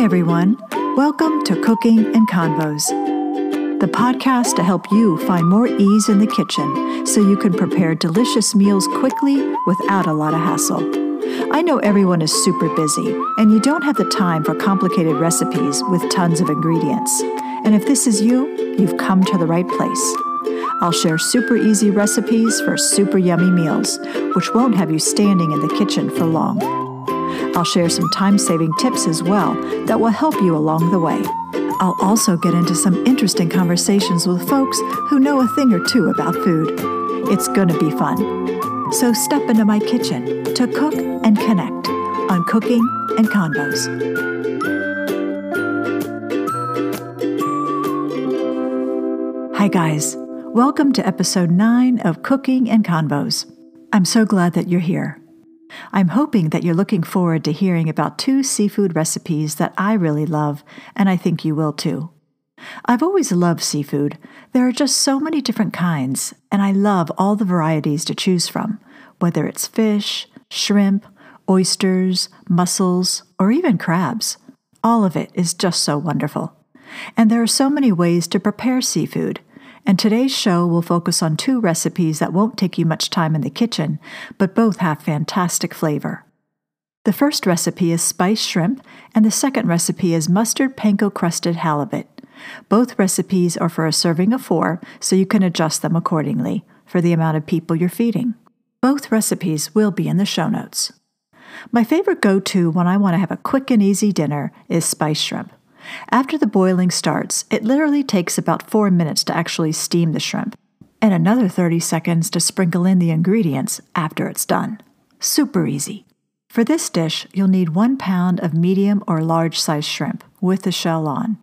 Everyone. Welcome to Cooking and Convos, the podcast to help you find more ease in the kitchen so you can prepare delicious meals quickly without a lot of hassle. I know everyone is super busy, and you don't have the time for complicated recipes with tons of ingredients. And if this is you, you've come to the right place. I'll share super easy recipes for super yummy meals, which won't have you standing in the kitchen for long. I'll share some time saving tips as well that will help you along the way. I'll also get into some interesting conversations with folks who know a thing or two about food. It's going to be fun. So step into my kitchen to cook and connect on Cooking and Convos. Hi, guys. Welcome to episode 9 of Cooking and Convos. I'm so glad that you're here. I'm hoping that you're looking forward to hearing about two seafood recipes that I really love, and I think you will too. I've always loved seafood. There are just so many different kinds, and I love all the varieties to choose from, whether it's fish, shrimp, oysters, mussels, or even crabs. All of it is just so wonderful. And there are so many ways to prepare seafood, and today's show will focus on two recipes that won't take you much time in the kitchen, but both have fantastic flavor. The first recipe is spiced shrimp, and the second recipe is mustard panko crusted halibut. Both recipes are for a serving of four, so you can adjust them accordingly for the amount of people you're feeding. Both recipes will be in the show notes. My favorite go to when I want to have a quick and easy dinner is spiced shrimp. After the boiling starts, it literally takes about four minutes to actually steam the shrimp, and another 30 seconds to sprinkle in the ingredients after it's done. Super easy. For this dish, you'll need one pound of medium or large sized shrimp with the shell on.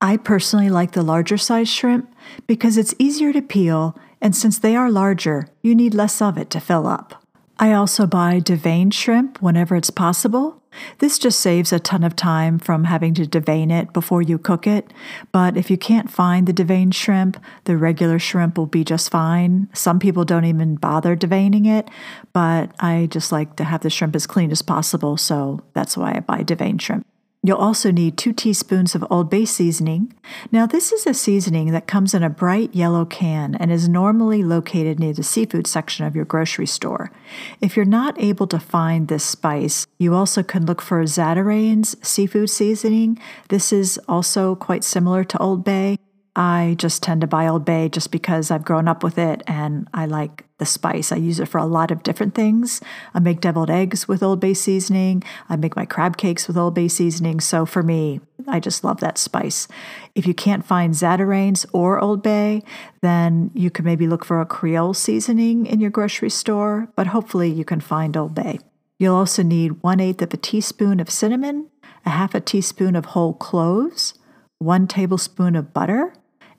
I personally like the larger sized shrimp because it's easier to peel, and since they are larger, you need less of it to fill up. I also buy deveined shrimp whenever it's possible. This just saves a ton of time from having to devein it before you cook it. But if you can't find the deveined shrimp, the regular shrimp will be just fine. Some people don't even bother deveining it, but I just like to have the shrimp as clean as possible, so that's why I buy deveined shrimp. You'll also need two teaspoons of Old Bay seasoning. Now, this is a seasoning that comes in a bright yellow can and is normally located near the seafood section of your grocery store. If you're not able to find this spice, you also can look for Zatarain's seafood seasoning. This is also quite similar to Old Bay. I just tend to buy Old Bay just because I've grown up with it and I like the spice. I use it for a lot of different things. I make deviled eggs with Old Bay seasoning. I make my crab cakes with Old Bay seasoning. So for me, I just love that spice. If you can't find Zatarain's or Old Bay, then you can maybe look for a Creole seasoning in your grocery store, but hopefully you can find Old Bay. You'll also need one eighth of a teaspoon of cinnamon, a half a teaspoon of whole cloves, one tablespoon of butter,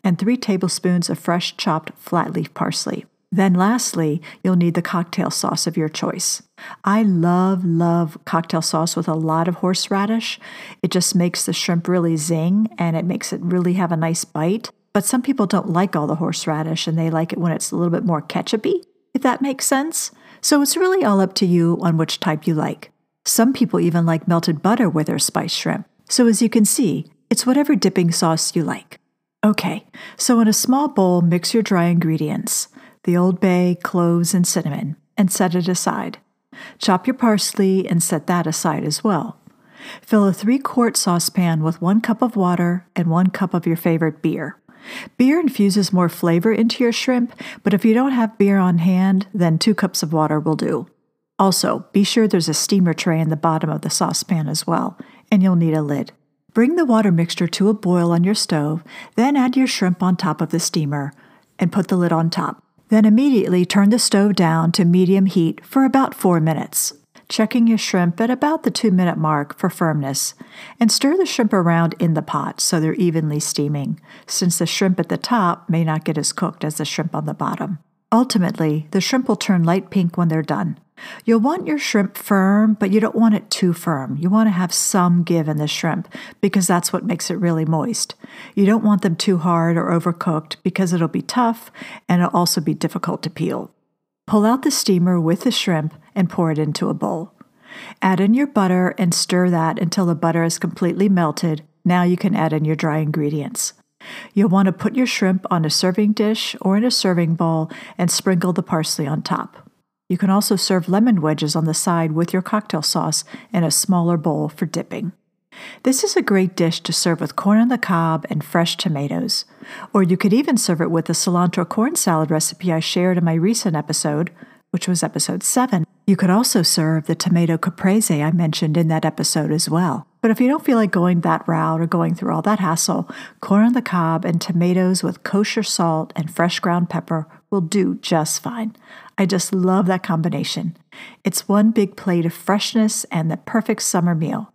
and three tablespoons of fresh chopped flat leaf parsley. Then, lastly, you'll need the cocktail sauce of your choice. I love, love cocktail sauce with a lot of horseradish. It just makes the shrimp really zing and it makes it really have a nice bite. But some people don't like all the horseradish and they like it when it's a little bit more ketchupy, if that makes sense. So it's really all up to you on which type you like. Some people even like melted butter with their spiced shrimp. So as you can see, it's whatever dipping sauce you like. Okay, so in a small bowl, mix your dry ingredients the Old Bay, cloves, and cinnamon, and set it aside. Chop your parsley and set that aside as well. Fill a three quart saucepan with one cup of water and one cup of your favorite beer. Beer infuses more flavor into your shrimp, but if you don't have beer on hand, then two cups of water will do. Also, be sure there's a steamer tray in the bottom of the saucepan as well, and you'll need a lid. Bring the water mixture to a boil on your stove, then add your shrimp on top of the steamer and put the lid on top. Then immediately turn the stove down to medium heat for about four minutes, checking your shrimp at about the two minute mark for firmness, and stir the shrimp around in the pot so they're evenly steaming, since the shrimp at the top may not get as cooked as the shrimp on the bottom. Ultimately, the shrimp will turn light pink when they're done. You'll want your shrimp firm, but you don't want it too firm. You want to have some give in the shrimp because that's what makes it really moist. You don't want them too hard or overcooked because it'll be tough and it'll also be difficult to peel. Pull out the steamer with the shrimp and pour it into a bowl. Add in your butter and stir that until the butter is completely melted. Now you can add in your dry ingredients. You'll want to put your shrimp on a serving dish or in a serving bowl and sprinkle the parsley on top. You can also serve lemon wedges on the side with your cocktail sauce in a smaller bowl for dipping. This is a great dish to serve with corn on the cob and fresh tomatoes. Or you could even serve it with the cilantro corn salad recipe I shared in my recent episode, which was episode 7. You could also serve the tomato caprese I mentioned in that episode as well. But if you don't feel like going that route or going through all that hassle, corn on the cob and tomatoes with kosher salt and fresh ground pepper will do just fine. I just love that combination. It's one big plate of freshness and the perfect summer meal.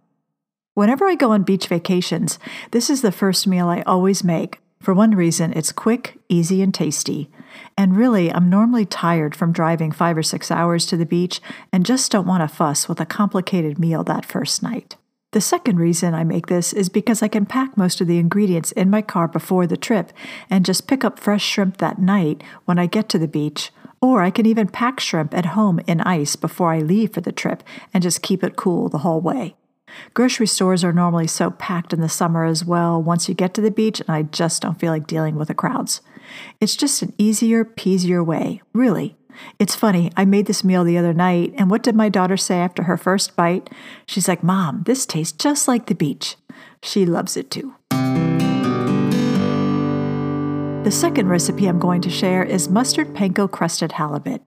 Whenever I go on beach vacations, this is the first meal I always make. For one reason, it's quick, easy, and tasty. And really, I'm normally tired from driving five or six hours to the beach and just don't want to fuss with a complicated meal that first night. The second reason I make this is because I can pack most of the ingredients in my car before the trip and just pick up fresh shrimp that night when I get to the beach. Or I can even pack shrimp at home in ice before I leave for the trip and just keep it cool the whole way. Grocery stores are normally so packed in the summer as well once you get to the beach, and I just don't feel like dealing with the crowds. It's just an easier, peasier way, really. It's funny, I made this meal the other night, and what did my daughter say after her first bite? She's like, Mom, this tastes just like the beach. She loves it too. The second recipe I'm going to share is mustard panko crusted halibut.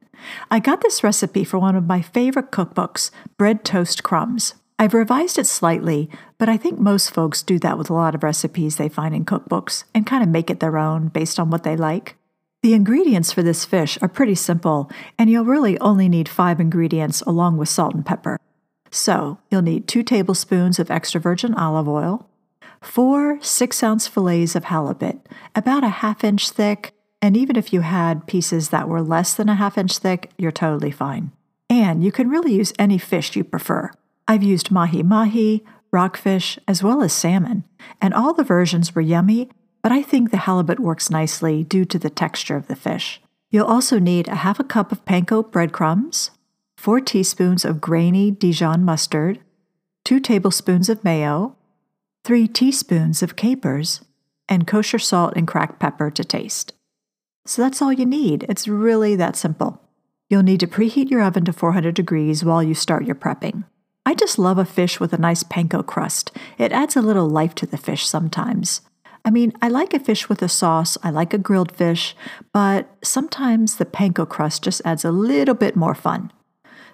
I got this recipe for one of my favorite cookbooks, Bread Toast Crumbs. I've revised it slightly, but I think most folks do that with a lot of recipes they find in cookbooks and kind of make it their own based on what they like. The ingredients for this fish are pretty simple, and you'll really only need five ingredients along with salt and pepper. So, you'll need two tablespoons of extra virgin olive oil, four six ounce fillets of halibut, about a half inch thick, and even if you had pieces that were less than a half inch thick, you're totally fine. And you can really use any fish you prefer. I've used mahi mahi, rockfish, as well as salmon, and all the versions were yummy, but I think the halibut works nicely due to the texture of the fish. You'll also need a half a cup of panko breadcrumbs, 4 teaspoons of grainy Dijon mustard, 2 tablespoons of mayo, 3 teaspoons of capers, and kosher salt and cracked pepper to taste. So that's all you need. It's really that simple. You'll need to preheat your oven to 400 degrees while you start your prepping. I just love a fish with a nice panko crust. It adds a little life to the fish sometimes. I mean, I like a fish with a sauce, I like a grilled fish, but sometimes the panko crust just adds a little bit more fun.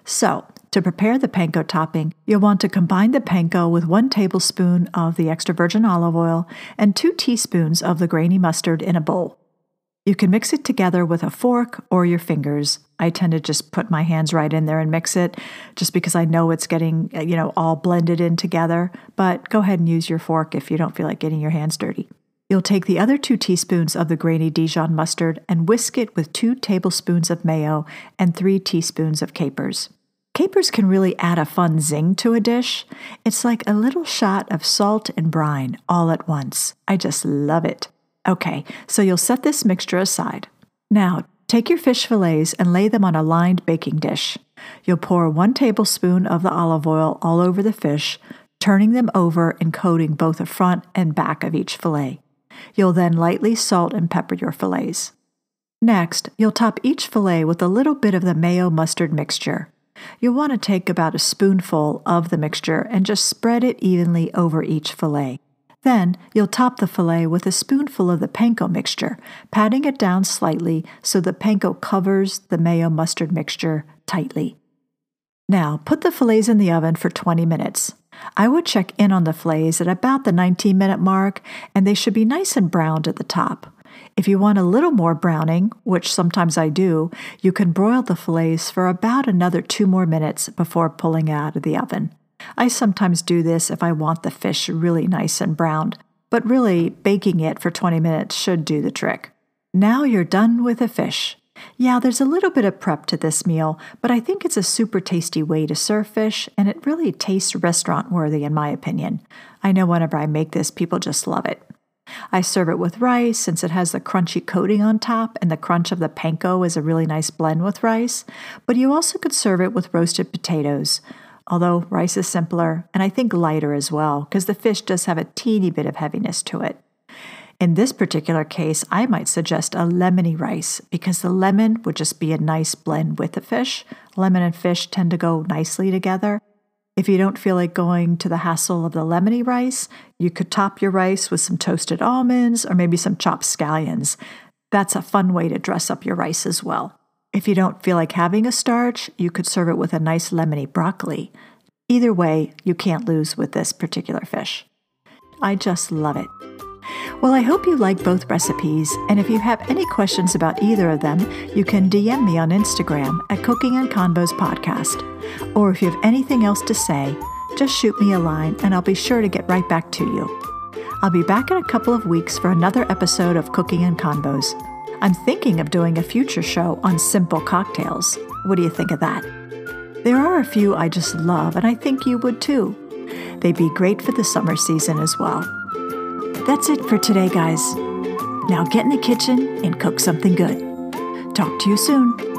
So, to prepare the panko topping, you'll want to combine the panko with one tablespoon of the extra virgin olive oil and two teaspoons of the grainy mustard in a bowl. You can mix it together with a fork or your fingers. I tend to just put my hands right in there and mix it just because I know it's getting, you know, all blended in together. But go ahead and use your fork if you don't feel like getting your hands dirty. You'll take the other two teaspoons of the grainy Dijon mustard and whisk it with two tablespoons of mayo and three teaspoons of capers. Capers can really add a fun zing to a dish. It's like a little shot of salt and brine all at once. I just love it. Okay, so you'll set this mixture aside. Now, take your fish fillets and lay them on a lined baking dish. You'll pour one tablespoon of the olive oil all over the fish, turning them over and coating both the front and back of each fillet. You'll then lightly salt and pepper your fillets. Next, you'll top each fillet with a little bit of the mayo mustard mixture. You'll want to take about a spoonful of the mixture and just spread it evenly over each fillet. Then you'll top the fillet with a spoonful of the panko mixture, patting it down slightly so the panko covers the mayo mustard mixture tightly. Now, put the fillets in the oven for 20 minutes. I would check in on the fillets at about the 19 minute mark, and they should be nice and browned at the top. If you want a little more browning, which sometimes I do, you can broil the fillets for about another two more minutes before pulling out of the oven. I sometimes do this if I want the fish really nice and browned, but really baking it for 20 minutes should do the trick. Now you're done with the fish. Yeah, there's a little bit of prep to this meal, but I think it's a super tasty way to serve fish, and it really tastes restaurant worthy in my opinion. I know whenever I make this, people just love it. I serve it with rice since it has the crunchy coating on top, and the crunch of the panko is a really nice blend with rice, but you also could serve it with roasted potatoes. although rice is simpler and I think lighter as well, because the fish does have a teeny bit of heaviness to it. In this particular case, I might suggest a lemony rice because the lemon would just be a nice blend with the fish. Lemon and fish tend to go nicely together. If you don't feel like going to the hassle of the lemony rice, you could top your rice with some toasted almonds or maybe some chopped scallions. That's a fun way to dress up your rice as well. If you don't feel like having a starch, you could serve it with a nice lemony broccoli. Either way, you can't lose with this particular fish. I just love it. Well, I hope you like both recipes, and if you have any questions about either of them, you can DM me on Instagram at Cooking and Convos Podcast. Or if you have anything else to say, just shoot me a line and I'll be sure to get right back to you. I'll be back in a couple of weeks for another episode of Cooking and Convos. I'm thinking of doing a future show on simple cocktails. What do you think of that? There are a few I just love, and I think you would too. They'd be great for the summer season as well. That's it for today, guys. Now get in the kitchen and cook something good. Talk to you soon.